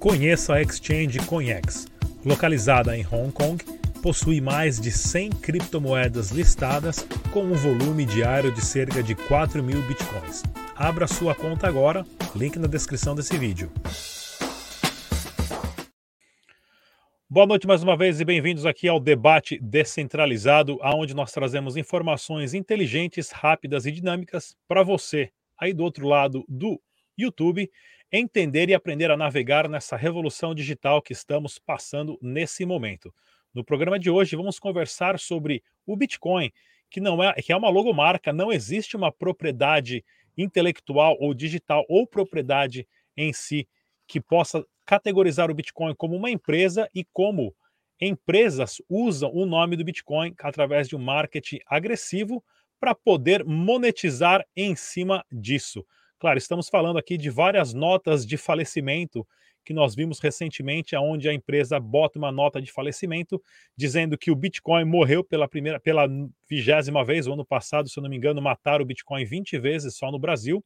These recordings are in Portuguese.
Conheça a Exchange CoinEx. Localizada em Hong Kong, possui mais de 100 criptomoedas listadas com um volume diário de cerca de 4 mil bitcoins. Abra sua conta agora, link na descrição desse vídeo. Boa noite mais uma vez e bem-vindos aqui ao debate descentralizado, aonde nós trazemos informações inteligentes, rápidas e dinâmicas para você aí do outro lado do YouTube entender e aprender a navegar nessa revolução digital que estamos passando nesse momento. No programa de hoje vamos conversar sobre o Bitcoin, que não é que é uma logomarca, não existe uma propriedade intelectual ou digital ou propriedade em si que possa categorizar o Bitcoin como uma empresa e como empresas usam o nome do Bitcoin através de um marketing agressivo para poder monetizar em cima disso. Claro, estamos falando aqui de várias notas de falecimento que nós vimos recentemente, onde a empresa bota uma nota de falecimento dizendo que o Bitcoin morreu pela primeira, pela vigésima vez. O ano passado, se eu não me engano, mataram o Bitcoin 20 vezes só no Brasil.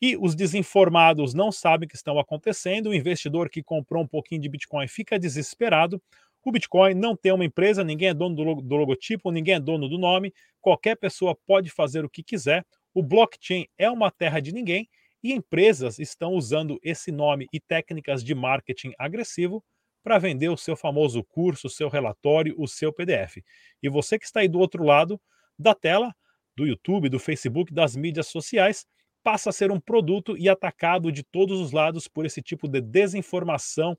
E os desinformados não sabem o que estão acontecendo. O investidor que comprou um pouquinho de Bitcoin fica desesperado. O Bitcoin não tem uma empresa, ninguém é dono do logotipo, ninguém é dono do nome, qualquer pessoa pode fazer o que quiser. O blockchain é uma terra de ninguém e empresas estão usando esse nome e técnicas de marketing agressivo para vender o seu famoso curso, o seu relatório, o seu PDF. E você que está aí do outro lado da tela, do YouTube, do Facebook, das mídias sociais, passa a ser um produto e atacado de todos os lados por esse tipo de desinformação,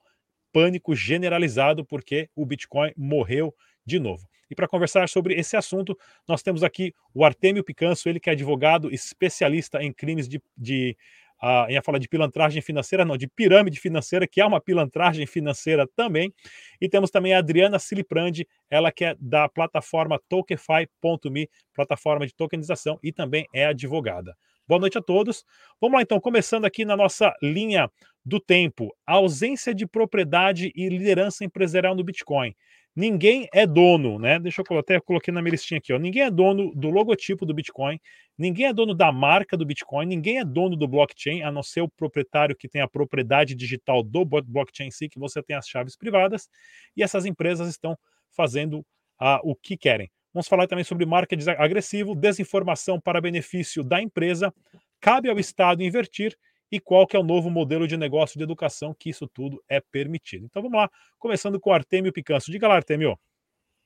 pânico generalizado, porque o Bitcoin morreu de novo. E para conversar sobre esse assunto, nós temos aqui o Artemio Picanso, ele que é advogado especialista em crimes de, de uh, ia de pilantragem financeira, não, de pirâmide financeira, que é uma pilantragem financeira também. E temos também a Adriana Siliprandi, ela que é da plataforma Tokenfy.me, plataforma de tokenização, e também é advogada. Boa noite a todos. Vamos lá então, começando aqui na nossa linha do tempo. A ausência de propriedade e liderança empresarial no Bitcoin ninguém é dono, né? Deixa eu até coloquei na minha listinha aqui, ó. Ninguém é dono do logotipo do Bitcoin, ninguém é dono da marca do Bitcoin, ninguém é dono do blockchain, a não ser o proprietário que tem a propriedade digital do blockchain em si, que você tem as chaves privadas, e essas empresas estão fazendo uh, o que querem. Vamos falar também sobre marketing agressivo, desinformação para benefício da empresa. Cabe ao Estado invertir e qual que é o novo modelo de negócio de educação que isso tudo é permitido. Então vamos lá, começando com Artemio Picanso. Diga lá, Artemio.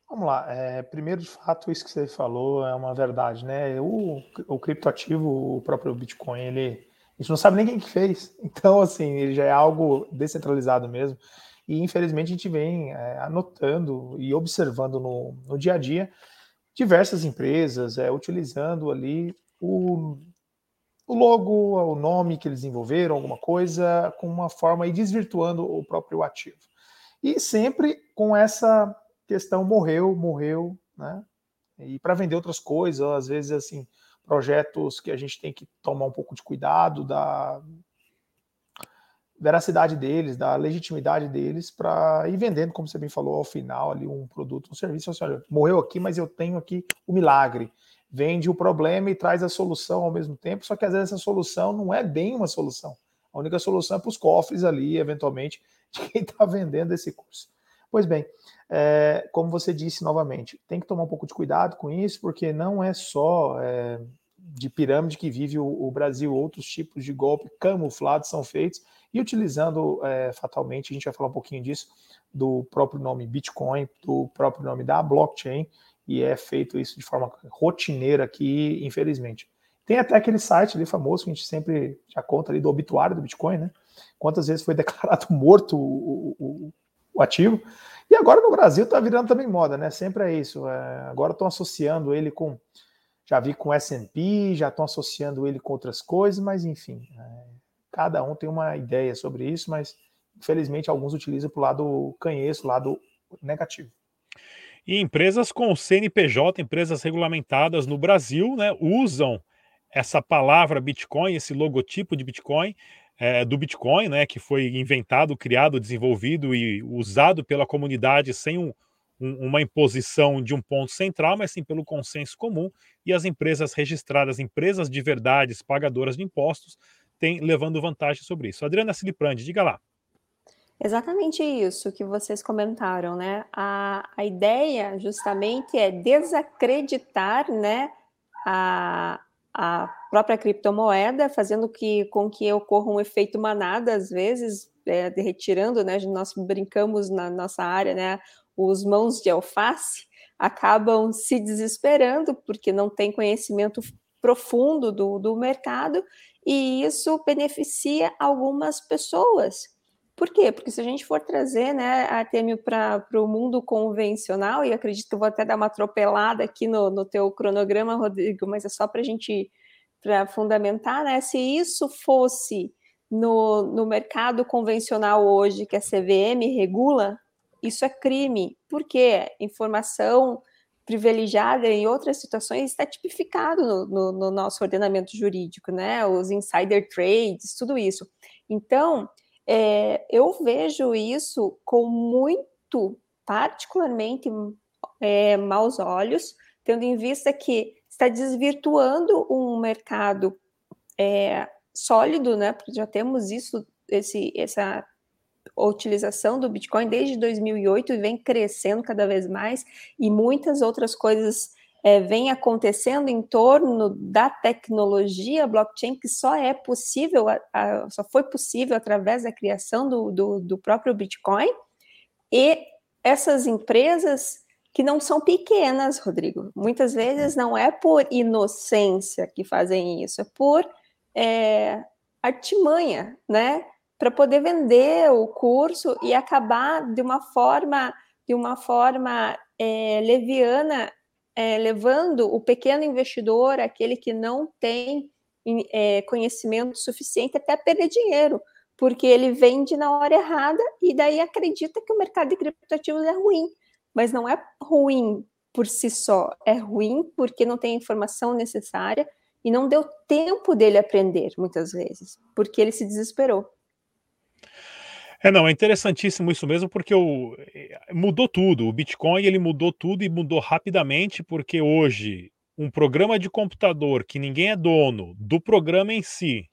Vamos lá. É, primeiro, de fato, isso que você falou é uma verdade, né? O, o criptoativo, o próprio Bitcoin, ele a gente não sabe nem quem que fez. Então, assim, ele já é algo descentralizado mesmo. E infelizmente a gente vem é, anotando e observando no, no dia a dia diversas empresas é, utilizando ali o o logo, o nome que eles envolveram, alguma coisa, com uma forma e desvirtuando o próprio ativo. E sempre com essa questão morreu, morreu, né? E para vender outras coisas, às vezes assim, projetos que a gente tem que tomar um pouco de cuidado da veracidade deles, da legitimidade deles para ir vendendo, como você bem falou, ao final ali um produto, um serviço. Assim, olha, morreu aqui, mas eu tenho aqui o milagre vende o problema e traz a solução ao mesmo tempo, só que às vezes essa solução não é bem uma solução. A única solução é para os cofres ali, eventualmente, de quem está vendendo esse curso. Pois bem, é, como você disse novamente, tem que tomar um pouco de cuidado com isso, porque não é só é, de pirâmide que vive o, o, Brasil, outros tipos de golpe camuflados são feitos e utilizando é, fatalmente, a gente vai falar um pouquinho disso, do próprio nome Bitcoin, do próprio nome da blockchain, e é feito isso de forma rotineira aqui, infelizmente. Tem até aquele site ali famoso que a gente sempre já conta ali do obituário do Bitcoin, né? Quantas vezes foi declarado morto o, o, o ativo. E agora no Brasil está virando também moda, né? Sempre é isso. É, agora estão associando ele com. Já vi com SP, já estão associando ele com outras coisas, mas enfim. É, cada um tem uma ideia sobre isso, mas infelizmente alguns utilizam para o lado canheço, lado negativo. E empresas com CNPJ, empresas regulamentadas no Brasil, né, usam essa palavra Bitcoin, esse logotipo de Bitcoin, é, do Bitcoin, né, que foi inventado, criado, desenvolvido e usado pela comunidade sem um, um, uma imposição de um ponto central, mas sim pelo consenso comum. E as empresas registradas, empresas de verdades, pagadoras de impostos, têm levando vantagem sobre isso. Adriana Siliprandi, diga lá. Exatamente isso que vocês comentaram, né? A, a ideia justamente é desacreditar, né, a, a própria criptomoeda, fazendo que, com que ocorra um efeito manada, às vezes, é, retirando, né, nós brincamos na nossa área, né, os mãos de alface acabam se desesperando porque não tem conhecimento profundo do, do mercado e isso beneficia algumas pessoas. Por quê? Porque se a gente for trazer né, Artemio para o mundo convencional, e acredito que eu vou até dar uma atropelada aqui no, no teu cronograma, Rodrigo, mas é só para a gente para fundamentar, né? Se isso fosse no, no mercado convencional hoje, que a CVM regula, isso é crime. Por quê? Informação privilegiada em outras situações está tipificado no, no, no, nosso ordenamento jurídico, né? Os insider trades, tudo isso. Então, é, eu vejo isso com muito, particularmente, é, maus olhos, tendo em vista que está desvirtuando um mercado é, sólido, né? Porque já temos isso, esse, essa utilização do Bitcoin desde 2008 e vem crescendo cada vez mais, e muitas outras coisas é, vêm acontecendo em torno da tecnologia blockchain que só é possível, a, a, só foi possível através da criação do, do, do próprio Bitcoin, e essas empresas que não são pequenas, Rodrigo. Muitas vezes não é por inocência que fazem isso, é por é, artimanha, né? para poder vender o curso e acabar de uma forma de uma forma é, leviana, é, levando o pequeno investidor, aquele que não tem é, conhecimento suficiente, até perder dinheiro, porque ele vende na hora errada e daí acredita que o mercado de criptoativos é ruim, mas não é ruim por si só, é ruim porque não tem a informação necessária e não deu tempo dele aprender, muitas vezes, porque ele se desesperou. É, não, é interessantíssimo isso mesmo, porque o, eh, mudou tudo. O Bitcoin ele mudou tudo e mudou rapidamente, porque hoje um programa de computador que ninguém é dono do programa em si,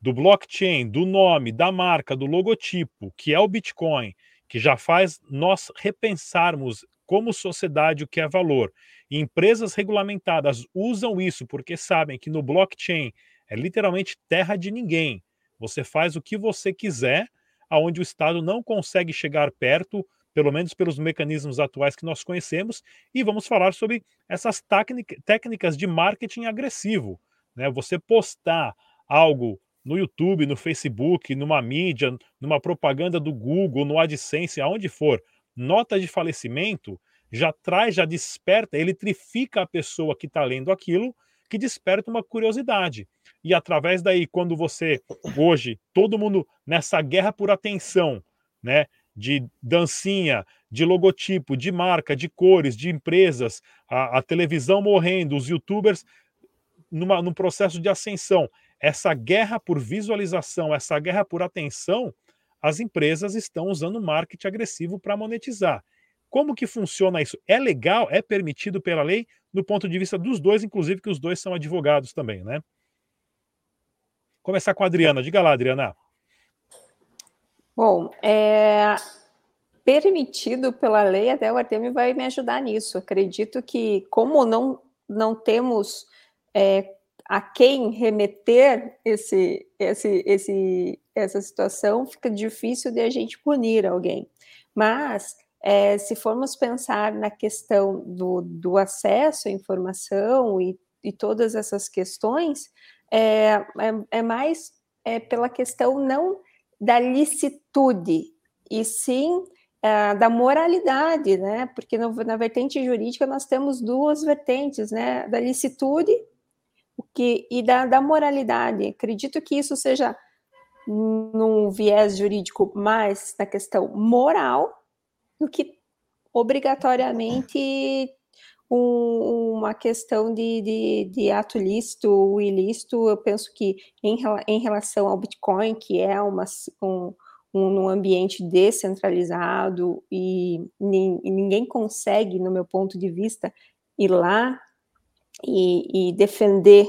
do blockchain, do nome, da marca, do logotipo, que é o Bitcoin, que já faz nós repensarmos como sociedade o que é valor. E empresas regulamentadas usam isso porque sabem que no blockchain é literalmente terra de ninguém. Você faz o que você quiser aonde o Estado não consegue chegar perto, pelo menos pelos mecanismos atuais que nós conhecemos, e vamos falar sobre essas técnicas de marketing agressivo. Né? Você postar algo no YouTube, no Facebook, numa mídia, numa propaganda do Google, no AdSense, aonde for, nota de falecimento, já traz, já desperta, eletrifica a pessoa que está lendo aquilo, que desperta uma curiosidade. E através daí, quando você, hoje, todo mundo nessa guerra por atenção, né? De dancinha, de logotipo, de marca, de cores, de empresas, a, a televisão morrendo, os youtubers numa, num processo de ascensão. Essa guerra por visualização, essa guerra por atenção, as empresas estão usando marketing agressivo para monetizar. Como que funciona isso? É legal? É permitido pela lei? Do ponto de vista dos dois, inclusive que os dois são advogados também, né? Começar com a Adriana. Diga lá, Adriana. Bom, é permitido pela lei, até o Artemio vai me ajudar nisso. Acredito que, como não, não temos é, a quem remeter esse, esse, esse, essa situação, fica difícil de a gente punir alguém. Mas é, se formos pensar na questão do, do acesso à informação e, e todas essas questões, é, é, é mais é, pela questão não da licitude, e sim é, da moralidade, né? Porque no, na vertente jurídica nós temos duas vertentes, né? Da licitude o que, e da, da moralidade. Acredito que isso seja num viés jurídico mais na questão moral do que obrigatoriamente um, uma questão de, de, de, ato lícito ou ilícito. Eu penso que em, em relação ao Bitcoin, que é uma, um, um, ambiente descentralizado e, e, ninguém consegue, no meu ponto de vista, ir lá e, e defender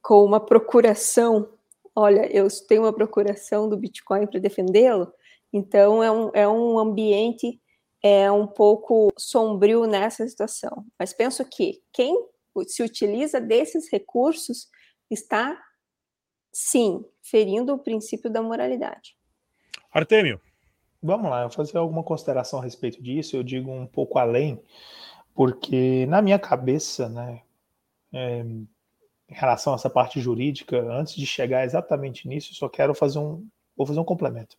com uma procuração. Olha, eu tenho uma procuração do Bitcoin para defendê-lo Então, é um, é um ambiente é, um pouco sombrio nessa situação. Mas penso que quem se utiliza desses recursos está, sim, ferindo o princípio da moralidade. Artêmio. Vamos lá, eu vou fazer alguma consideração a respeito disso. Eu digo um pouco além, porque na minha cabeça, né, é, em relação a essa parte jurídica, antes de chegar exatamente nisso, só quero fazer um, vou fazer um complemento.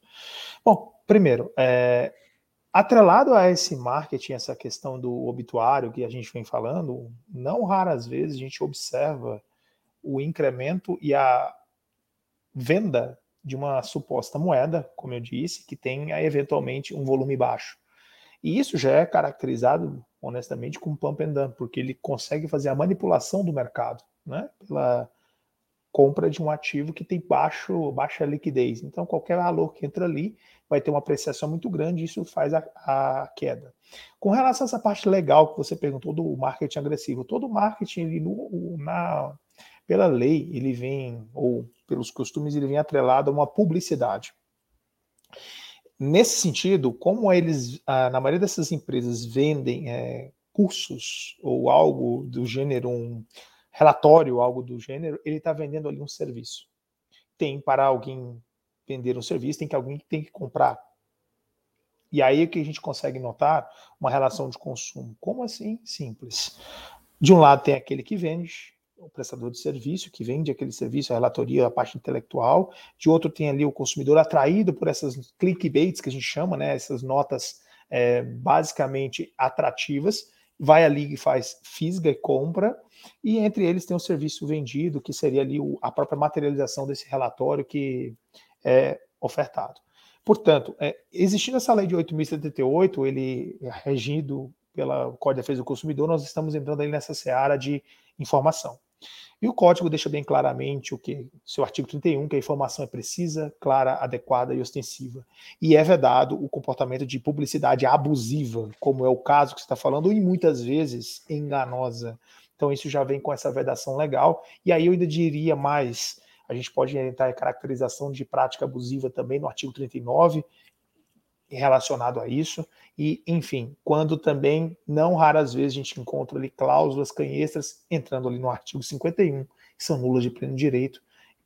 Bom, primeiro, é, atrelado a esse marketing, essa questão do obituário que a gente vem falando, não raras vezes a gente observa o incremento e a venda de uma suposta moeda, como eu disse, que tenha eventualmente um volume baixo. E isso já é caracterizado, honestamente, como pump and dump, porque ele consegue fazer a manipulação do mercado, né? Pela compra de um ativo que tem baixo, baixa liquidez. Então, qualquer valor que entra ali vai ter uma apreciação muito grande e isso faz a, a, queda. Com relação a essa parte legal que você perguntou do marketing agressivo, todo marketing, ele, no, na, pela lei, ele vem, ou pelos costumes, ele vem atrelado a uma publicidade. Nesse sentido, como eles, na maioria dessas empresas, vendem é, cursos ou algo do gênero, um relatório, algo do gênero, ele está vendendo ali um serviço. Tem para alguém vender um serviço, tem que alguém tem que comprar. E aí é que a gente consegue notar uma relação de consumo. Como assim? Simples. De um lado tem aquele que vende, o prestador de serviço, que vende aquele serviço, a relatoria, a parte intelectual. De outro tem ali o consumidor atraído por essas clickbaits que a gente chama, né? Essas notas é, basicamente atrativas vai ali e faz fisga e compra, e entre eles tem o serviço vendido, que seria ali o, a própria materialização desse relatório que é ofertado. Portanto, é, existindo essa lei de 8.078, ele é regido pela Código de Defesa do Consumidor, nós estamos entrando aí nessa seara de informação. E o código deixa bem claramente o que seu artigo 31, que a informação é precisa, clara, adequada e ostensiva. E é vedado o comportamento de publicidade abusiva, como é o caso que você está falando, e muitas vezes enganosa. Então isso já vem com essa vedação legal. E aí eu ainda diria mais, a gente pode entrar em caracterização de prática abusiva também no artigo 39, relacionado a isso. E, enfim, quando também, não raras vezes, a gente encontra ali cláusulas canhestras entrando ali no artigo 51, que são nulas de pleno direito.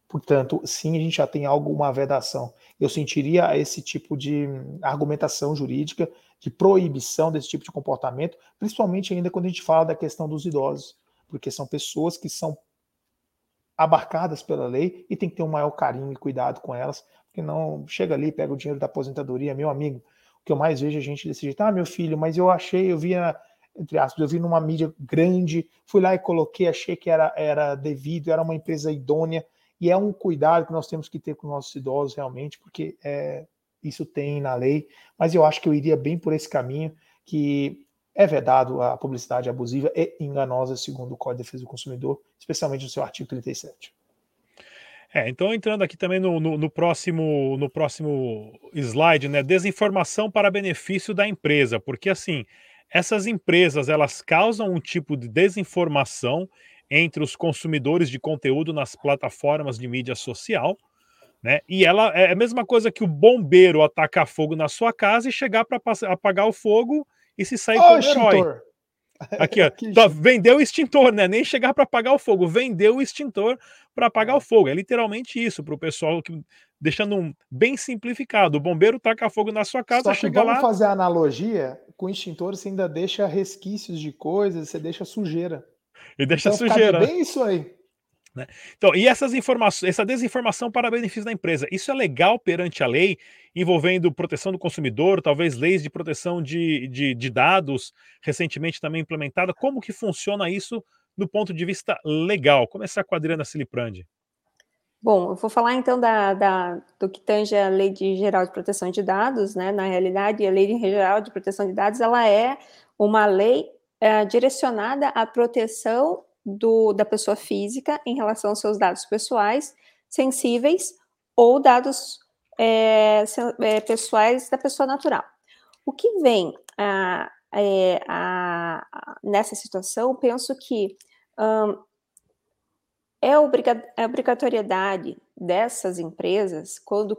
Portanto, sim, a gente já tem alguma vedação. Eu sentiria esse tipo de argumentação jurídica, de proibição desse tipo de comportamento, principalmente ainda quando a gente fala da questão dos idosos, porque são pessoas que são abarcadas pela lei e tem que ter um maior carinho e cuidado com elas, que não chega ali, pega o dinheiro da aposentadoria, meu amigo. O que eu mais vejo a é gente desse jeito, ah, meu filho, mas eu achei, eu vi, entre aspas, eu vi numa mídia grande, fui lá e coloquei, achei que era, era devido, era uma empresa idônea, e é um cuidado que nós temos que ter com os nossos idosos realmente, porque é, isso tem na lei, mas eu acho que eu iria bem por esse caminho, que é vedado a publicidade abusiva e enganosa, segundo o Código de Defesa do Consumidor, especialmente no seu artigo 37. É, então entrando aqui também no, no, no, próximo no próximo slide, né, desinformação para benefício da empresa, porque assim essas empresas elas causam um tipo de desinformação entre os consumidores de conteúdo nas plataformas de mídia social, né? E ela é a mesma coisa que o bombeiro atacar fogo na sua casa e chegar para apagar o fogo e se sair oh, como herói. Aqui, ó. Tá, vendeu o extintor, né? Nem chegar para apagar o fogo. Vendeu o extintor para apagar o fogo. É literalmente isso para o pessoal que deixando um bem simplificado. O bombeiro taca fogo na sua casa, Só que chega vamos lá. fazer a analogia com extintor, você ainda deixa resquícios de coisas, você deixa sujeira. E deixa então, sujeira. Bem isso aí. Né? Então, e essas informações, essa desinformação para benefício da empresa, isso é legal perante a lei, envolvendo proteção do consumidor, talvez leis de proteção de, de, de dados recentemente também implementada. Como que funciona isso do ponto de vista legal? Começar com a Adriana Siliprandi. Bom, eu vou falar então da, da, do que tange a Lei de Geral de Proteção de Dados, né? Na realidade, a Lei Geral de Proteção de Dados, ela é uma lei é, direcionada à proteção do, da pessoa física em relação aos seus dados pessoais sensíveis ou dados é, é, pessoais da pessoa natural. O que vem a, é, a, a, nessa situação, penso que hum, é, obriga é obrigatoriedade dessas empresas, quando,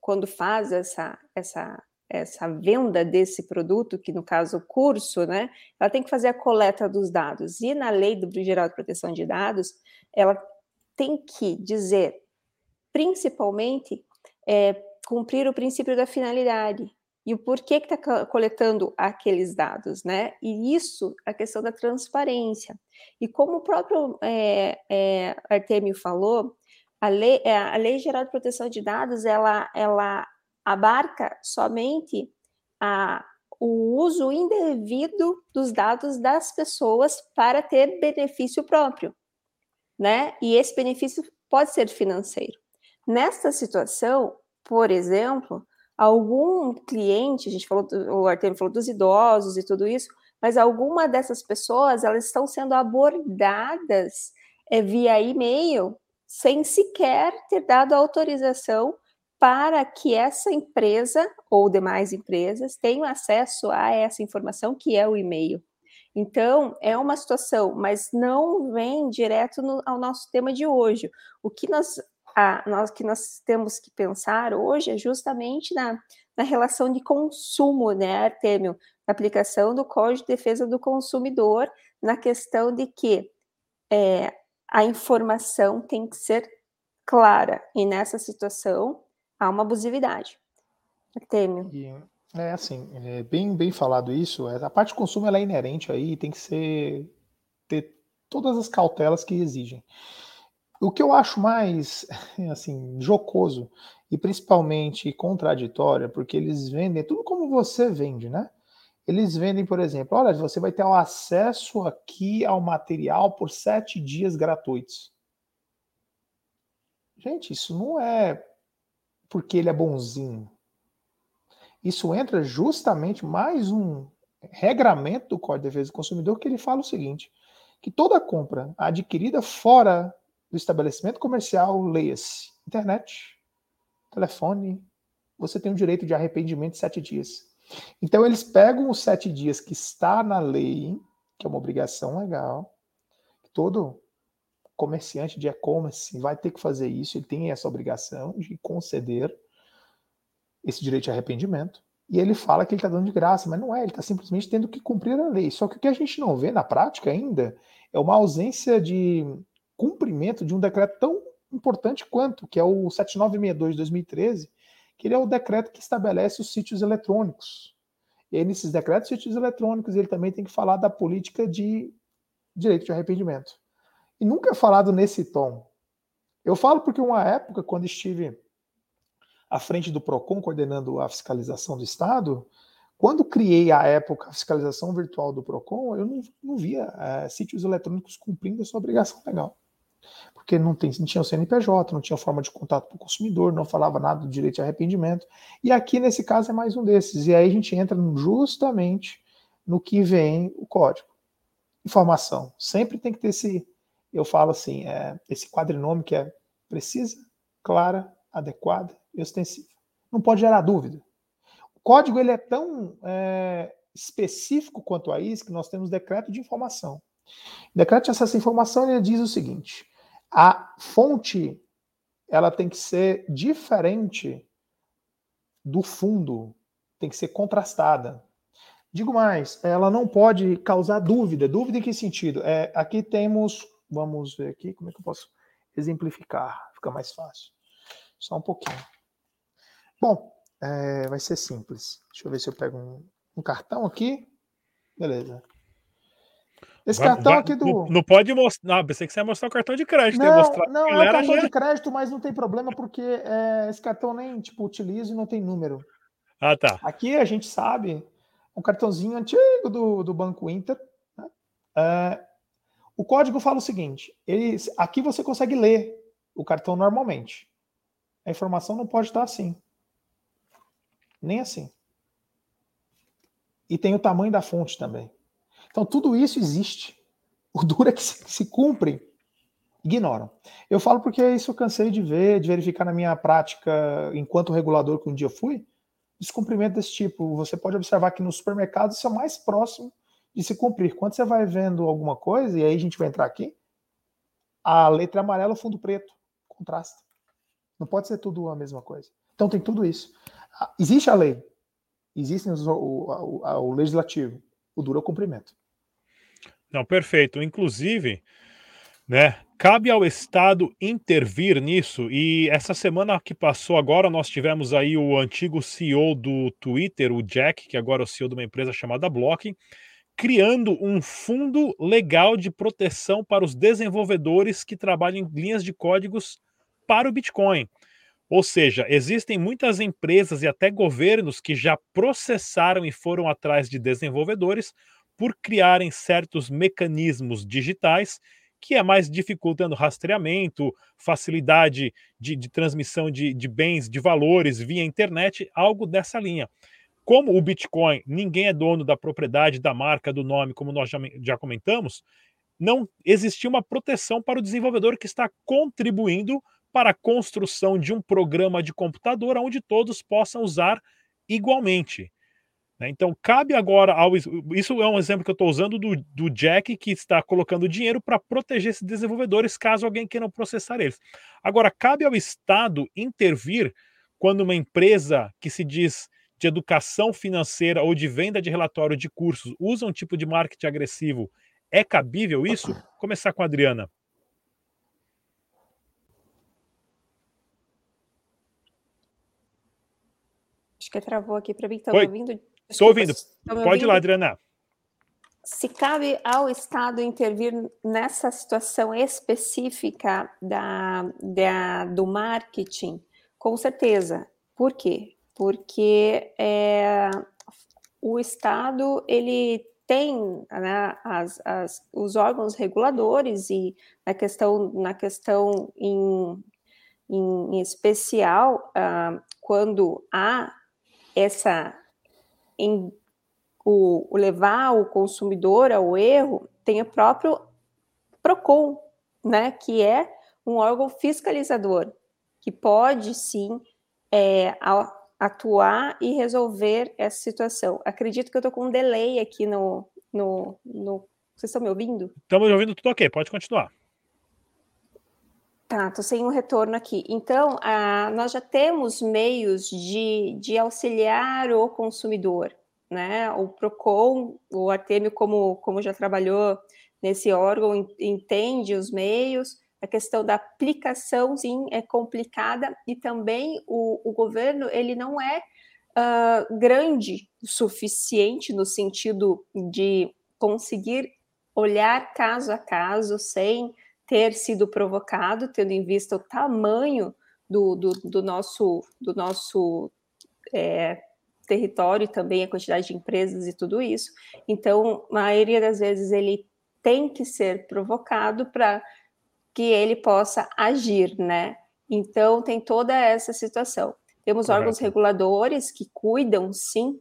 quando faz essa, essa, essa venda desse produto, que no caso o curso, né, ela tem que fazer a coleta dos dados. E na lei do Geral de Proteção de Dados, ela tem que dizer, principalmente, é, cumprir o princípio da finalidade e o porquê que está coletando aqueles dados, né? E isso, a questão da transparência. E como o próprio é, é, Artemio falou, a lei, é, a lei Geral de Proteção de Dados, ela, ela abarca somente a, o uso indevido dos dados das pessoas para ter benefício próprio, né? E esse benefício pode ser financeiro. Nesta situação, por exemplo, algum cliente, a gente falou, o Artemio falou dos idosos e tudo isso, mas alguma dessas pessoas, elas estão sendo abordadas é, via e-mail sem sequer ter dado autorização para que essa empresa ou demais empresas tenham acesso a essa informação que é o e-mail. Então, é uma situação, mas não vem direto no, ao nosso tema de hoje. O que nós, a, nós, que nós temos que pensar hoje é justamente na, na relação de consumo, né, Artemio? Na aplicação do Código de Defesa do Consumidor, na questão de que é, a informação tem que ser clara, e nessa situação há uma abusividade. Artemio. É assim, é bem, bem falado isso. É, a parte de consumo ela é inerente aí, tem que ser ter todas as cautelas que exigem. O que eu acho mais assim jocoso e principalmente contraditório, porque eles vendem tudo como você vende, né? Eles vendem, por exemplo, olha, você vai ter o acesso aqui ao material por sete dias gratuitos. Gente, isso não é porque ele é bonzinho. Isso entra justamente mais um regramento do Código de Defesa do Consumidor que ele fala o seguinte: que toda compra adquirida fora do estabelecimento comercial, leia-se internet, telefone, você tem o direito de arrependimento de sete dias. Então, eles pegam os sete dias que está na lei, que é uma obrigação legal, todo comerciante de e-commerce vai ter que fazer isso, ele tem essa obrigação de conceder esse direito de arrependimento. E ele fala que ele está dando de graça, mas não é, ele está simplesmente tendo que cumprir a lei. Só que o que a gente não vê na prática ainda é uma ausência de cumprimento de um decreto tão importante quanto, que é o 7962 de 2013, que ele é o decreto que estabelece os sítios eletrônicos. E aí, nesses decretos de sítios eletrônicos, ele também tem que falar da política de direito de arrependimento. E nunca é falado nesse tom. Eu falo porque uma época, quando estive à frente do PROCON, coordenando a fiscalização do Estado, quando criei a época a fiscalização virtual do PROCON, eu não, não via é, sítios eletrônicos cumprindo a sua obrigação legal porque não, tem, não tinha o CNPJ, não tinha forma de contato para o consumidor, não falava nada do direito de arrependimento. E aqui, nesse caso, é mais um desses. E aí a gente entra justamente no que vem o código. Informação. Sempre tem que ter esse, eu falo assim, é, esse quadrinômio que é precisa, clara, adequada e ostensiva. Não pode gerar dúvida. O código ele é tão é, específico quanto a isso que nós temos decreto de informação. O decreto de acesso à informação ele diz o seguinte: a fonte ela tem que ser diferente do fundo, tem que ser contrastada. Digo mais, ela não pode causar dúvida. Dúvida em que sentido? É, aqui temos, vamos ver aqui, como é que eu posso exemplificar? Fica mais fácil. Só um pouquinho. Bom, é, vai ser simples. Deixa eu ver se eu pego um, um cartão aqui. Beleza. Esse vai, cartão vai, aqui do. Não, não pode mostrar. Não, pensei que você ia mostrar o cartão de crédito. Não, mostrar não é cartão já... de crédito, mas não tem problema, porque é, esse cartão nem tipo, utilizo e não tem número. Ah, tá. Aqui a gente sabe, um cartãozinho antigo do, do Banco Inter. Né? É, o código fala o seguinte: ele, aqui você consegue ler o cartão normalmente. A informação não pode estar assim. Nem assim. E tem o tamanho da fonte também. Então, tudo isso existe. O duro é que se, se cumprem, ignoram. Eu falo porque isso eu cansei de ver, de verificar na minha prática, enquanto regulador que um dia fui, descumprimento desse tipo. Você pode observar que no supermercado isso é mais próximo de se cumprir. Quando você vai vendo alguma coisa, e aí a gente vai entrar aqui, a letra amarela, fundo preto, contrasta. Não pode ser tudo a mesma coisa. Então tem tudo isso. Ah, existe a lei, existe o, o, o, o legislativo, o duro é o cumprimento. Não, perfeito. Inclusive, né, cabe ao Estado intervir nisso. E essa semana que passou agora, nós tivemos aí o antigo CEO do Twitter, o Jack, que agora é o CEO de uma empresa chamada Block, criando um fundo legal de proteção para os desenvolvedores que trabalham em linhas de códigos para o Bitcoin. Ou seja, existem muitas empresas e até governos que já processaram e foram atrás de desenvolvedores por criarem certos mecanismos digitais que é mais dificultando rastreamento, facilidade de, de transmissão de, de bens, de valores via internet, algo dessa linha. Como o Bitcoin, ninguém é dono da propriedade, da marca, do nome, como nós já, já comentamos, não existia uma proteção para o desenvolvedor que está contribuindo para a construção de um programa de computador onde todos possam usar igualmente. Né? Então, cabe agora ao. Isso é um exemplo que eu estou usando do, do Jack, que está colocando dinheiro para proteger esses desenvolvedores caso alguém queira processar eles. Agora, cabe ao Estado intervir quando uma empresa que se diz de educação financeira ou de venda de relatório de cursos usa um tipo de marketing agressivo, é cabível isso? Vou começar com a Adriana. Acho que travou aqui para mim. Estão ouvindo? Estou ouvindo. Pode ouvindo? ir lá, Adriana. Se cabe ao Estado intervir nessa situação específica da, da do marketing, com certeza. Por quê? Porque é, o Estado ele tem né, as, as, os órgãos reguladores e na questão, na questão em, em, especial, uh, quando há essa em, o, o, levar o consumidor ao erro, tem o próprio PROCON, né, que é um órgão fiscalizador, que pode sim, é, atuar e resolver essa situação. Acredito que eu estou com um delay aqui no, no, no. Vocês estão me ouvindo? Estamos ouvindo tudo ok, pode continuar. Tá, estou sem um retorno aqui. Então, a, nós já temos meios de, de auxiliar o consumidor, né? O PROCON, o Artemio, como, como já trabalhou nesse órgão, entende os meios, a questão da aplicação, sim, é complicada e também o, o governo ele não é uh, grande o suficiente no sentido de conseguir olhar caso a caso sem ter sido provocado, tendo em vista o tamanho do, do, do nosso, do nosso é, território e também a quantidade de empresas e tudo isso. Então, a maioria das vezes ele tem que ser provocado para que ele possa agir, né? Então tem toda essa situação. Temos Correto. órgãos reguladores que cuidam, sim,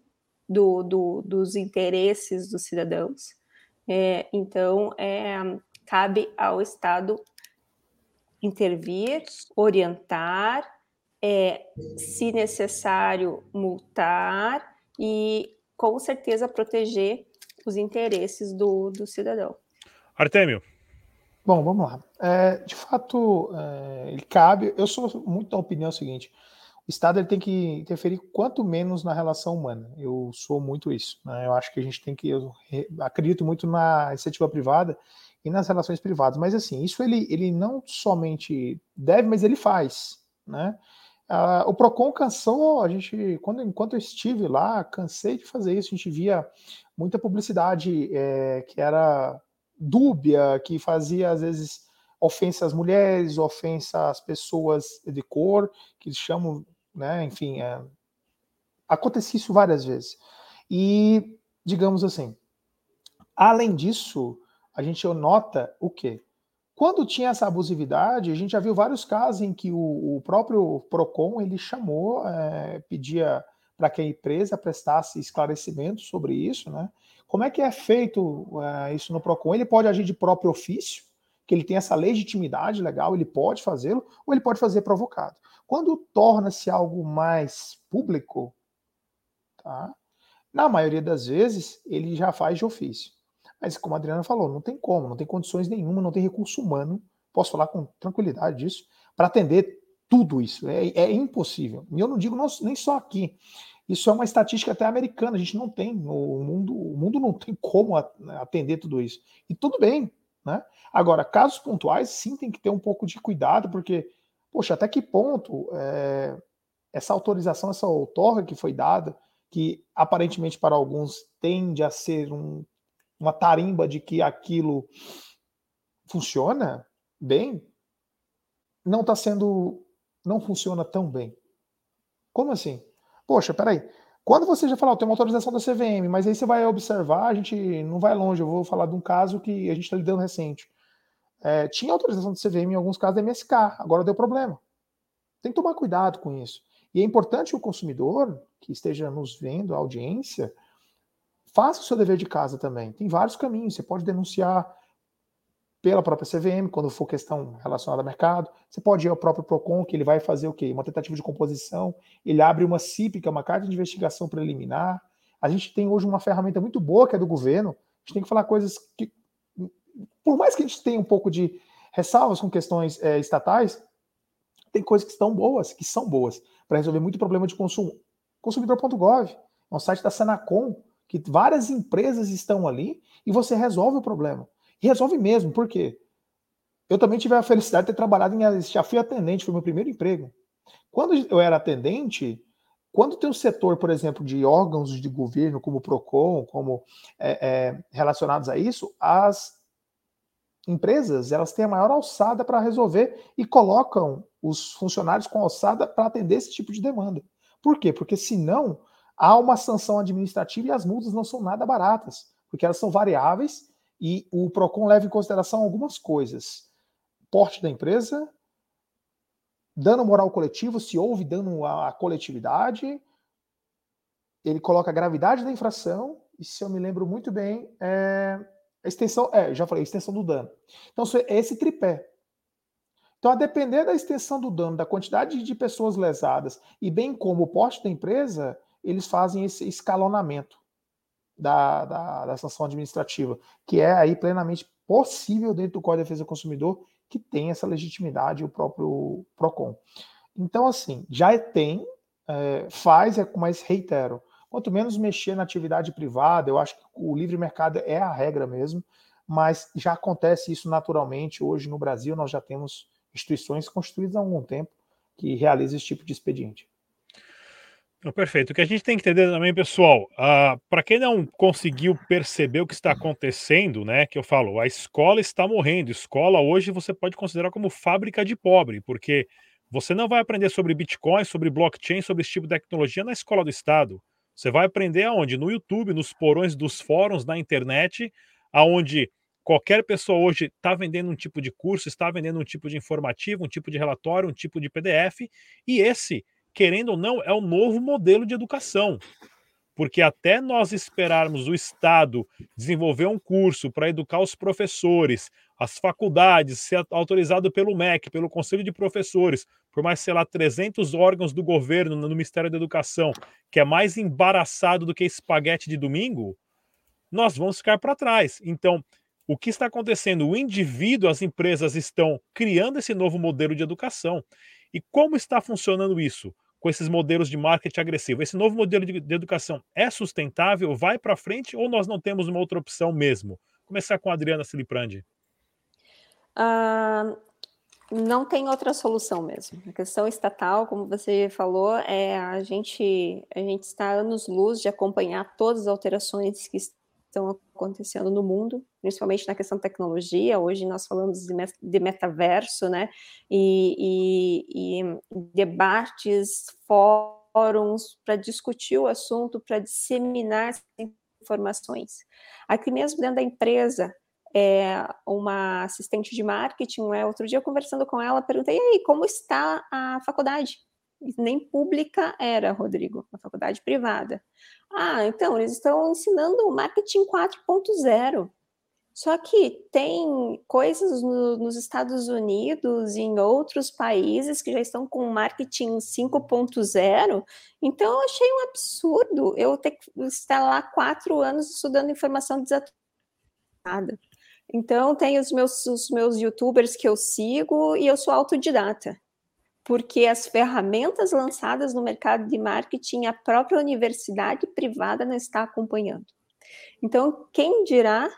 do, do, dos interesses dos cidadãos. É, então, é, cabe ao Estado intervir, orientar, é, se necessário, multar e, com certeza, proteger os interesses do, do cidadão. Artêmio. Bom, vamos lá. É, de fato, é, ele cabe. Eu sou muito da opinião seguinte: o Estado ele tem que interferir quanto menos na relação humana. Eu sou muito isso. Né? Eu acho que a gente tem que. Eu acredito muito na iniciativa privada e nas relações privadas. Mas assim, isso ele, ele não somente deve, mas ele faz. Né? Ah, o Procon cansou, a gente, quando enquanto eu estive lá, cansei de fazer isso. A gente via muita publicidade é, que era dúbia, que fazia às vezes ofensa às mulheres, ofensa às pessoas de cor, que eles chamam, né, enfim, é, acontecia isso várias vezes. E, digamos assim, além disso, a gente nota o quê? Quando tinha essa abusividade, a gente já viu vários casos em que o, o próprio PROCON ele chamou, é, pedia para que a empresa prestasse esclarecimento sobre isso, né? Como é que é feito uh, isso no PROCON? Ele pode agir de próprio ofício, que ele tem essa legitimidade legal, ele pode fazê-lo, ou ele pode fazer provocado. Quando torna-se algo mais público, tá? na maioria das vezes, ele já faz de ofício. Mas, como a Adriana falou, não tem como, não tem condições nenhuma, não tem recurso humano, posso falar com tranquilidade disso, para atender tudo isso. É, é impossível. E eu não digo não, nem só aqui. Isso é uma estatística até americana. A gente não tem. O mundo, o mundo não tem como atender tudo isso. E tudo bem. Né? Agora, casos pontuais, sim, tem que ter um pouco de cuidado, porque, poxa, até que ponto é, essa autorização, essa outorga que foi dada, que aparentemente para alguns tende a ser um, uma tarimba de que aquilo funciona bem, não está sendo não funciona tão bem. Como assim? Poxa, peraí. Quando você já falou, tem uma autorização da CVM, mas aí você vai observar, a gente não vai longe, eu vou falar de um caso que a gente está lidando recente. É, tinha autorização da CVM em alguns casos da MSK, agora deu problema. Tem que tomar cuidado com isso. E é importante o consumidor que esteja nos vendo, a audiência, faça o seu dever de casa também. Tem vários caminhos. Você pode denunciar pela própria CVM, quando for questão relacionada ao mercado. Você pode ir ao próprio PROCON, que ele vai fazer o quê? Uma tentativa de composição. Ele abre uma CIP, que é uma carta de investigação preliminar. A gente tem hoje uma ferramenta muito boa, que é do governo. A gente tem que falar coisas que, por mais que a gente tenha um pouco de ressalvas com questões é, estatais, tem coisas que estão boas, que são boas, para resolver muito problema de consumo. Consumidor.gov, é um site da Senacom, que várias empresas estão ali e você resolve o problema. E resolve mesmo, por quê? Eu também tive a felicidade de ter trabalhado em. Já fui atendente, foi meu primeiro emprego. Quando eu era atendente, quando tem um setor, por exemplo, de órgãos de governo, como o PROCON, como é, é, relacionados a isso, as empresas elas têm a maior alçada para resolver e colocam os funcionários com alçada para atender esse tipo de demanda. Por quê? Porque senão há uma sanção administrativa e as multas não são nada baratas, porque elas são variáveis e o PROCON leva em consideração algumas coisas: porte da empresa, dano moral coletivo, se houve dano à coletividade, ele coloca a gravidade da infração, e se eu me lembro muito bem, é a extensão, é, já falei, extensão do dano. Então, é esse tripé. Então, a depender da extensão do dano, da quantidade de pessoas lesadas e bem como o porte da empresa, eles fazem esse escalonamento da, da, da, sanção administrativa, que é aí plenamente possível dentro do Código de Defesa do Consumidor que tem essa legitimidade o próprio PROCON. Então, assim, já tem, é, faz, é, mas reitero, quanto menos mexer na atividade privada, eu acho que o livre mercado é a regra mesmo, mas já acontece isso naturalmente. Hoje no Brasil nós já temos instituições constituídas há algum tempo que realizam esse tipo de expediente. Perfeito. O que a gente tem que entender também, pessoal, uh, para quem não conseguiu perceber o que está acontecendo, né? Que eu falo, a escola está morrendo. Escola hoje você pode considerar como fábrica de pobre, porque você não vai aprender sobre Bitcoin, sobre blockchain, sobre esse tipo de tecnologia na escola do Estado. Você vai aprender aonde? No YouTube, nos porões dos fóruns, na internet, aonde qualquer pessoa hoje está vendendo um tipo de curso, está vendendo um tipo de informativo, um tipo de relatório, um tipo de PDF, e esse querendo ou não, é o novo modelo de educação. Porque até nós esperarmos o Estado desenvolver um curso para educar os professores, as faculdades, ser autorizado pelo MEC, pelo Conselho de Professores, por mais, sei lá, 300 órgãos do governo no Ministério da Educação, que é mais embaraçado do que espaguete de domingo, nós vamos ficar para trás. Então, o que está acontecendo? O indivíduo, as empresas estão criando esse novo modelo de educação. E como está funcionando isso? Com esses modelos de marketing agressivo. Esse novo modelo de, de educação é sustentável? Vai para frente ou nós não temos uma outra opção mesmo? Começar com a Adriana Siliprandi. Uh, não tem outra solução mesmo. A questão estatal, como você falou, é a gente a gente está anos luz de acompanhar todas as alterações que estão acontecendo no mundo, principalmente na questão da tecnologia. Hoje nós falamos de, metaverso, né? E, e, e debates, fóruns para discutir o assunto, para disseminar informações. Aqui mesmo dentro da empresa, é, uma assistente de marketing, né? outro dia conversando com ela, perguntei, e aí, como está a faculdade? Nem pública era, Rodrigo, a faculdade privada. Ah, então, eles estão ensinando o marketing 4.0. Só que tem coisas no, nos Estados Unidos e em outros países que já estão com marketing 5.0. Então, eu achei um absurdo eu ter que estar lá quatro anos estudando informação desatualizada. Então, tem os meus, os meus youtubers que eu sigo e eu sou autodidata. Porque as ferramentas lançadas no mercado de marketing, a própria universidade privada não está acompanhando. Então, quem dirá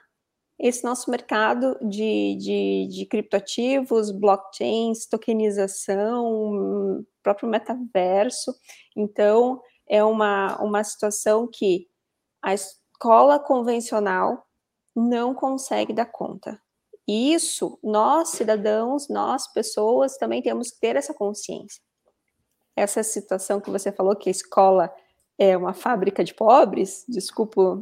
esse nosso mercado de, de, de criptoativos, blockchains, tokenização, próprio metaverso. Então, é uma, uma situação que a escola convencional não consegue dar conta. E isso, nós, cidadãos, nós, pessoas, também temos que ter essa consciência. Essa situação que você falou que a escola é uma fábrica de pobres, desculpa.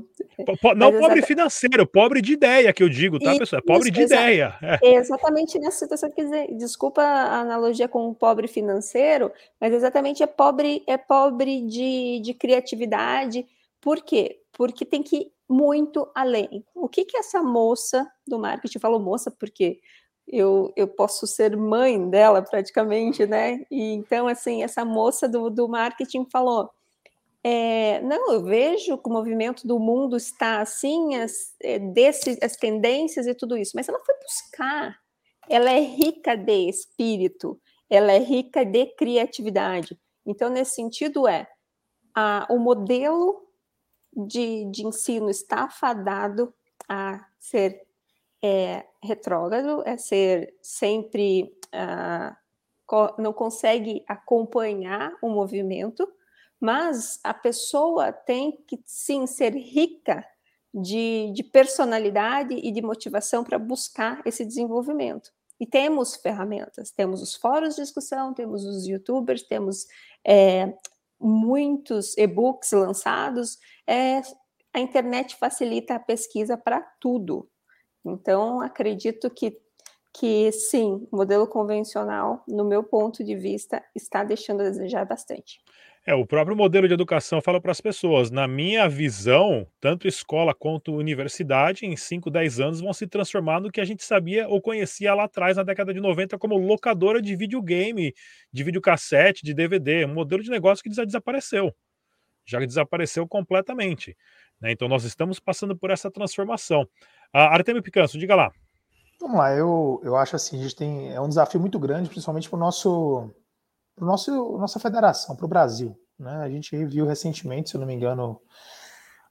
Não pobre financeiro, pobre de ideia que eu digo, tá, pessoal? É pobre de ideia. É. Exatamente nessa situação que dizer, desculpa a analogia com o pobre financeiro, mas exatamente é pobre, é pobre de, de criatividade. Por quê? Porque tem que muito além. O que que essa moça do marketing falou moça porque eu, eu posso ser mãe dela praticamente, né? E então assim essa moça do, do marketing falou é, não, eu vejo que o movimento do mundo está assim, as, é, as tendências e tudo isso, mas ela foi buscar. Ela é rica de espírito, ela é rica de criatividade. Então, nesse sentido, é a, o modelo de, de ensino está fadado a ser é, retrógrado, é ser sempre. Co não consegue acompanhar o movimento, mas a pessoa tem que sim ser rica de, de personalidade e de motivação para buscar esse desenvolvimento. E temos ferramentas, temos os fóruns de discussão, temos os youtubers, temos é, muitos e-books lançados. É, a internet facilita a pesquisa para tudo. Então, acredito que, que sim, o modelo convencional, no meu ponto de vista, está deixando a desejar bastante. É, o próprio modelo de educação fala para as pessoas, na minha visão, tanto escola quanto universidade, em 5, 10 anos, vão se transformar no que a gente sabia ou conhecia lá atrás, na década de 90, como locadora de videogame, de videocassete, de DVD, um modelo de negócio que já desapareceu. Já desapareceu completamente. Né? Então, nós estamos passando por essa transformação. Uh, Artemio Picanso, diga lá. Vamos lá, eu, eu acho assim, a gente tem, é um desafio muito grande, principalmente para o nosso para nossa federação, para o Brasil. Né? A gente viu recentemente, se eu não me engano,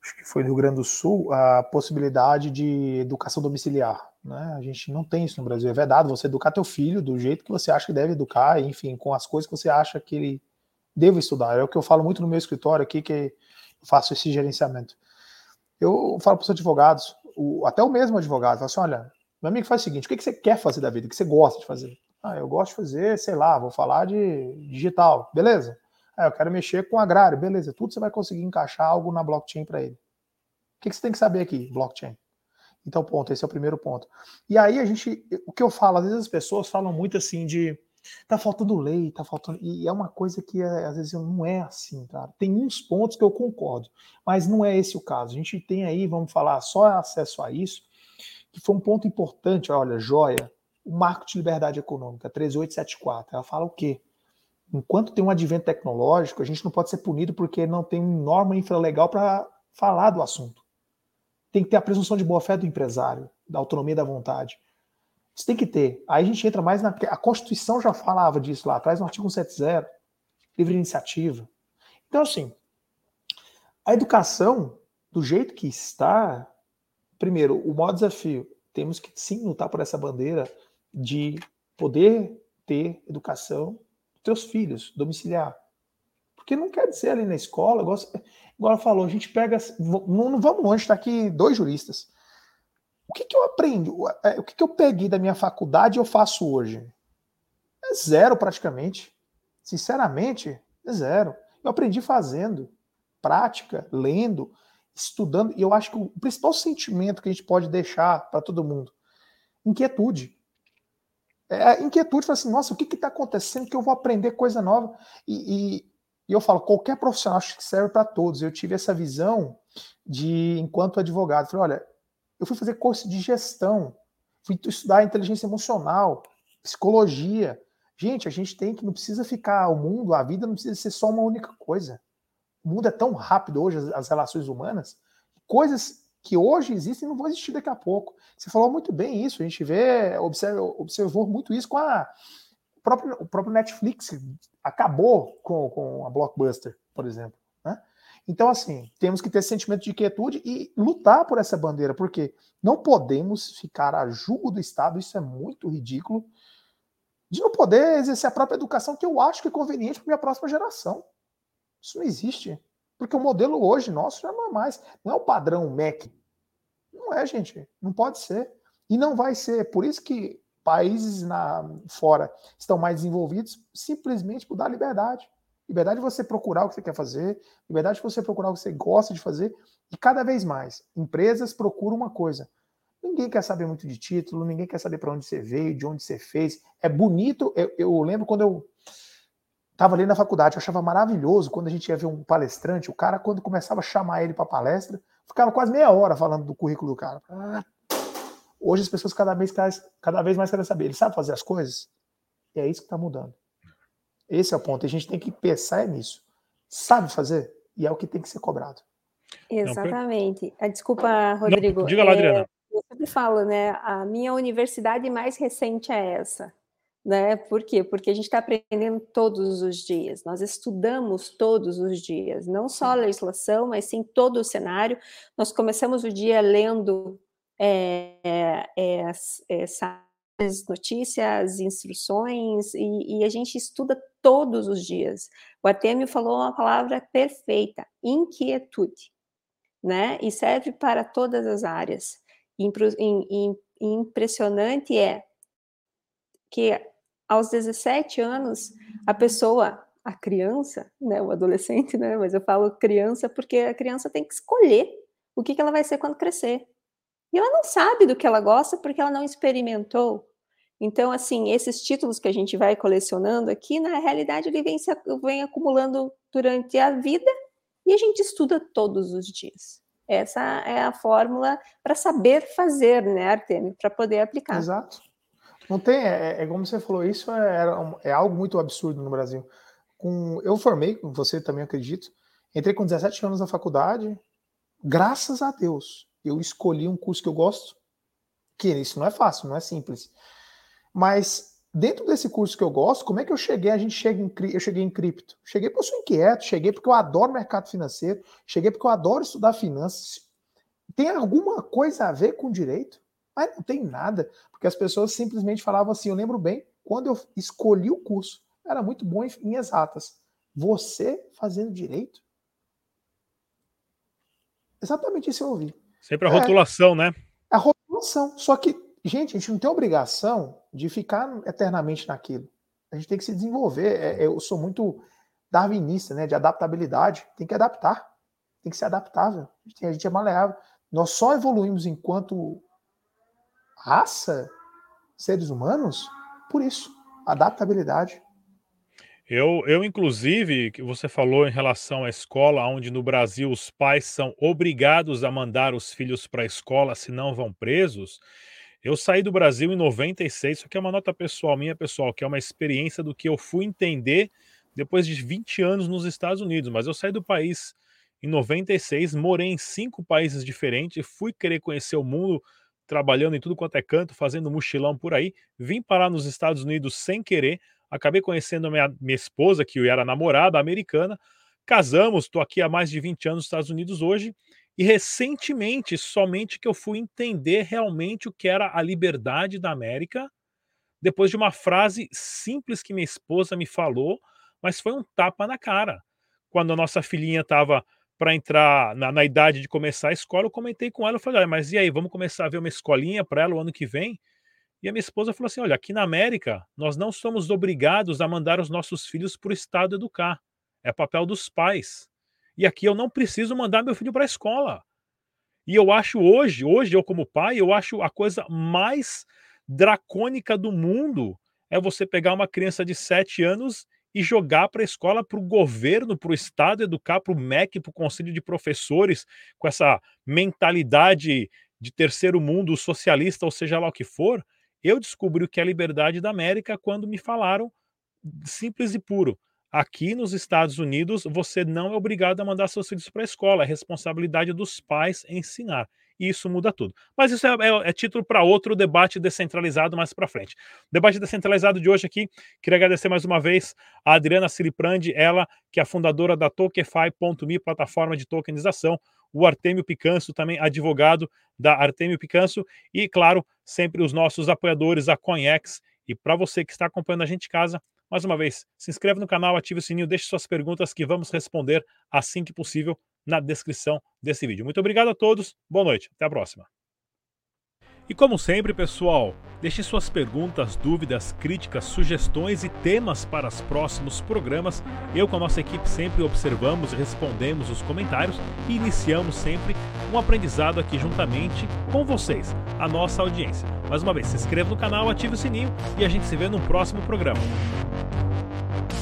acho que foi no Rio Grande do Sul, a possibilidade de educação domiciliar. Né? A gente não tem isso no Brasil. É vedado você educar teu filho do jeito que você acha que deve educar, enfim, com as coisas que você acha que ele deve estudar. É o que eu falo muito no meu escritório aqui, que eu faço esse gerenciamento. Eu falo para os advogados, o, até o mesmo advogado, fala assim: olha, meu amigo faz o seguinte, o que, que você quer fazer da vida, o que você gosta de fazer? Ah, eu gosto de fazer, sei lá, vou falar de digital, beleza? Ah, eu quero mexer com agrário, beleza? Tudo você vai conseguir encaixar algo na blockchain para ele. O que, que você tem que saber aqui? Blockchain. Então, ponto, esse é o primeiro ponto. E aí a gente, o que eu falo, às vezes as pessoas falam muito assim de tá faltando lei, tá faltando. E é uma coisa que é, às vezes não é assim, cara. Tem uns pontos que eu concordo, mas não é esse o caso. A gente tem aí, vamos falar, só acesso a isso, que foi um ponto importante, olha, joia, o Marco de Liberdade Econômica, 3874. Ela fala o quê? Enquanto tem um advento tecnológico, a gente não pode ser punido porque não tem norma infralegal para falar do assunto. Tem que ter a presunção de boa-fé do empresário, da autonomia da vontade. Isso tem que ter. Aí a gente entra mais na. A Constituição já falava disso lá atrás, no artigo 170, livre iniciativa. Então, assim, a educação, do jeito que está, primeiro, o maior desafio, temos que sim lutar por essa bandeira de poder ter educação dos teus filhos, domiciliar. Porque não quer dizer ali na escola, ela falou, a gente pega. Não, não vamos longe, está aqui dois juristas. O que, que eu aprendi? É, o que, que eu peguei da minha faculdade e eu faço hoje? É zero praticamente. Sinceramente, é zero. Eu aprendi fazendo, prática, lendo, estudando. E eu acho que o principal sentimento que a gente pode deixar para todo mundo, inquietude é a inquietude, assim, nossa, o que está acontecendo que eu vou aprender coisa nova? E, e, e eu falo, qualquer profissional acho que serve para todos. Eu tive essa visão de, enquanto advogado, falei, olha, eu fui fazer curso de gestão, fui estudar inteligência emocional, psicologia. Gente, a gente tem que, não precisa ficar, o mundo, a vida não precisa ser só uma única coisa. O mundo é tão rápido hoje, as, as relações humanas, coisas que hoje existem não vão existir daqui a pouco. Você falou muito bem isso, a gente vê, observa, observou muito isso com a próprio, o próprio Netflix acabou com, com a Blockbuster, por exemplo. Né? Então, assim, temos que ter sentimento de quietude e lutar por essa bandeira, porque não podemos ficar a julgo do Estado, isso é muito ridículo, de não poder exercer a própria educação que eu acho que é conveniente para minha próxima geração. Isso não existe. Porque o modelo hoje nosso já não é mais. Não é o padrão MEC. Não é, gente. Não pode ser. E não vai ser. Por isso que países na, fora estão mais desenvolvidos simplesmente por dar liberdade. Liberdade de você procurar o que você quer fazer, liberdade de você procurar o que você gosta de fazer. E cada vez mais, empresas procuram uma coisa: Ninguém quer saber muito de título, ninguém quer saber para onde você veio, de onde você fez. É bonito. Eu, eu lembro quando eu estava ali na faculdade, eu achava maravilhoso quando a gente ia ver um palestrante, o cara, quando começava a chamar ele para palestra, ficava quase meia hora falando do currículo do cara. Ah, hoje as pessoas cada vez, cada vez mais querem saber. Ele sabe fazer as coisas? E é isso que está mudando. Esse é o ponto. A gente tem que pensar nisso. Sabe fazer? E é o que tem que ser cobrado. Exatamente. Não, Desculpa, Rodrigo. Não, diga lá, Adriana. É eu sempre falo, né? A minha universidade mais recente é essa. Né? Por quê? Porque a gente está aprendendo todos os dias, nós estudamos todos os dias, não só a legislação, mas sim todo o cenário. Nós começamos o dia lendo é, é, é, as notícias, instruções, e, e, a gente estuda todos os dias. O Artemio falou uma palavra perfeita: inquietude, né? E serve para todas as áreas impressionante é que aos 17 anos a pessoa, a criança, né, o adolescente, né, mas eu falo criança porque a criança tem que escolher o que, que ela vai ser quando crescer. E ela não sabe do que ela gosta porque ela não experimentou. Então, assim, esses títulos que a gente vai colecionando aqui, na realidade, ele vem, se, vem acumulando durante a vida e a gente estuda todos os dias. Essa é a fórmula para saber fazer, né, Artemio, para poder aplicar. Exato. Não tem, é, é como você falou, isso é, é, algo muito absurdo no Brasil. Com, eu formei, você também acredito, entrei com 17 anos na faculdade, graças a Deus, eu escolhi um curso que eu gosto, que isso não é fácil, não é simples. Mas dentro desse curso que eu gosto, como é que eu cheguei? A gente chega em, eu cheguei em cripto. Cheguei porque eu sou inquieto, cheguei porque eu adoro mercado financeiro, cheguei porque eu adoro estudar finanças. Tem alguma coisa a ver com direito? Mas não tem nada, porque as pessoas simplesmente falavam assim. Eu lembro bem, quando eu escolhi o curso, era muito bom em, exatas. Você fazendo direito? Exatamente isso eu ouvi. Sempre a rotulação, é, né? A rotulação. Só que Gente, a gente não tem obrigação de ficar eternamente naquilo. A gente tem que se desenvolver. É, é, eu sou muito darwinista, né? De adaptabilidade. Tem que adaptar. Tem que ser adaptável. A gente é maleável. Nós só evoluímos enquanto raça, seres humanos, por isso. Adaptabilidade. Eu, eu, inclusive, que você falou em relação à escola, onde no Brasil os pais são obrigados a mandar os filhos para a escola, senão vão presos. Eu saí do Brasil em 96, isso aqui é uma nota pessoal minha, pessoal, que é uma experiência do que eu fui entender depois de 20 anos nos Estados Unidos. Mas eu saí do país em 96, morei em cinco países diferentes, fui querer conhecer o mundo trabalhando em tudo quanto é canto, fazendo mochilão por aí. Vim parar nos Estados Unidos sem querer, acabei conhecendo minha, minha esposa, que eu era namorada americana. Casamos, estou aqui há mais de 20 anos nos Estados Unidos hoje e recentemente, somente que eu fui entender realmente o que era a liberdade da América, depois de uma frase simples que minha esposa me falou, mas foi um tapa na cara. Quando a nossa filhinha estava para entrar na, na, idade de começar a escola, eu comentei com ela, eu falei, mas e aí, vamos começar a ver uma escolinha para ela o ano que vem? E a minha esposa falou assim, olha, aqui na América, nós não somos obrigados a mandar os nossos filhos para o Estado educar. É papel dos pais. E aqui eu não preciso mandar meu filho para a escola. E eu acho hoje, hoje eu como pai, eu acho a coisa mais dracônica do mundo é você pegar uma criança de 7 anos e jogar para a escola, para o governo, para o Estado educar, para o MEC, para o Conselho de Professores, com essa mentalidade de terceiro mundo socialista, ou seja lá o que for. Eu descobri o que é liberdade da América quando me falaram simples e puro. Aqui nos Estados Unidos, você não é obrigado a mandar seus filhos para a escola, é responsabilidade dos pais ensinar. E isso muda tudo. Mas isso é, é, é título para outro debate descentralizado mais para frente. Debate descentralizado de hoje aqui, queria agradecer mais uma vez a Adriana Siliprandi, ela que é a fundadora da Tokenify.me, plataforma de tokenização, o Artemio Picanso, também advogado da Artemio Picanso, e, claro, sempre os nossos apoiadores, a Coinex. E para você que está acompanhando a gente em casa, mais uma vez, se inscreve no canal, ative o sininho, deixe suas perguntas que vamos responder assim que possível na descrição desse vídeo. Muito obrigado a todos, boa noite, até a próxima. E como sempre, pessoal, deixe suas perguntas, dúvidas, críticas, sugestões e temas para os próximos programas. Eu com a nossa equipe sempre observamos e respondemos os comentários e iniciamos sempre um aprendizado aqui juntamente com vocês, a nossa audiência. Mais uma vez, se inscreva no canal, ative o sininho e a gente se vê no próximo programa.